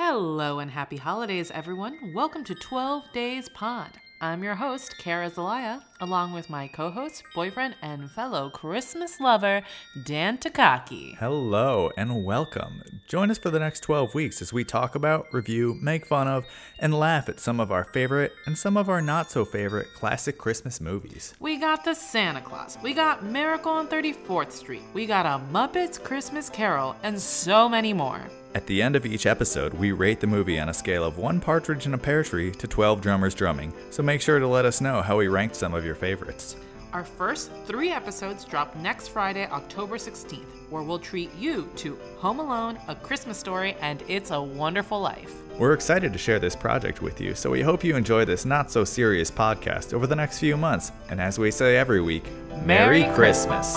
Hello and happy holidays, everyone. Welcome to 12 Days Pod. I'm your host, Kara Zelaya, along with my co host, boyfriend, and fellow Christmas lover, Dan Takaki. Hello and welcome. Join us for the next 12 weeks as we talk about, review, make fun of, and laugh at some of our favorite and some of our not so favorite classic Christmas movies. We got the Santa Clause, we got Miracle on 34th Street, we got a Muppets Christmas Carol, and so many more. At the end of each episode, we rate the movie on a scale of one partridge in a pear tree to 12 drummers drumming, so make sure to let us know how we ranked some of your favorites. Our first three episodes drop next Friday, October 16th, where we'll treat you to Home Alone, A Christmas Story, and It's a Wonderful Life. We're excited to share this project with you, so we hope you enjoy this not so serious podcast over the next few months. And as we say every week, Merry Merry Christmas.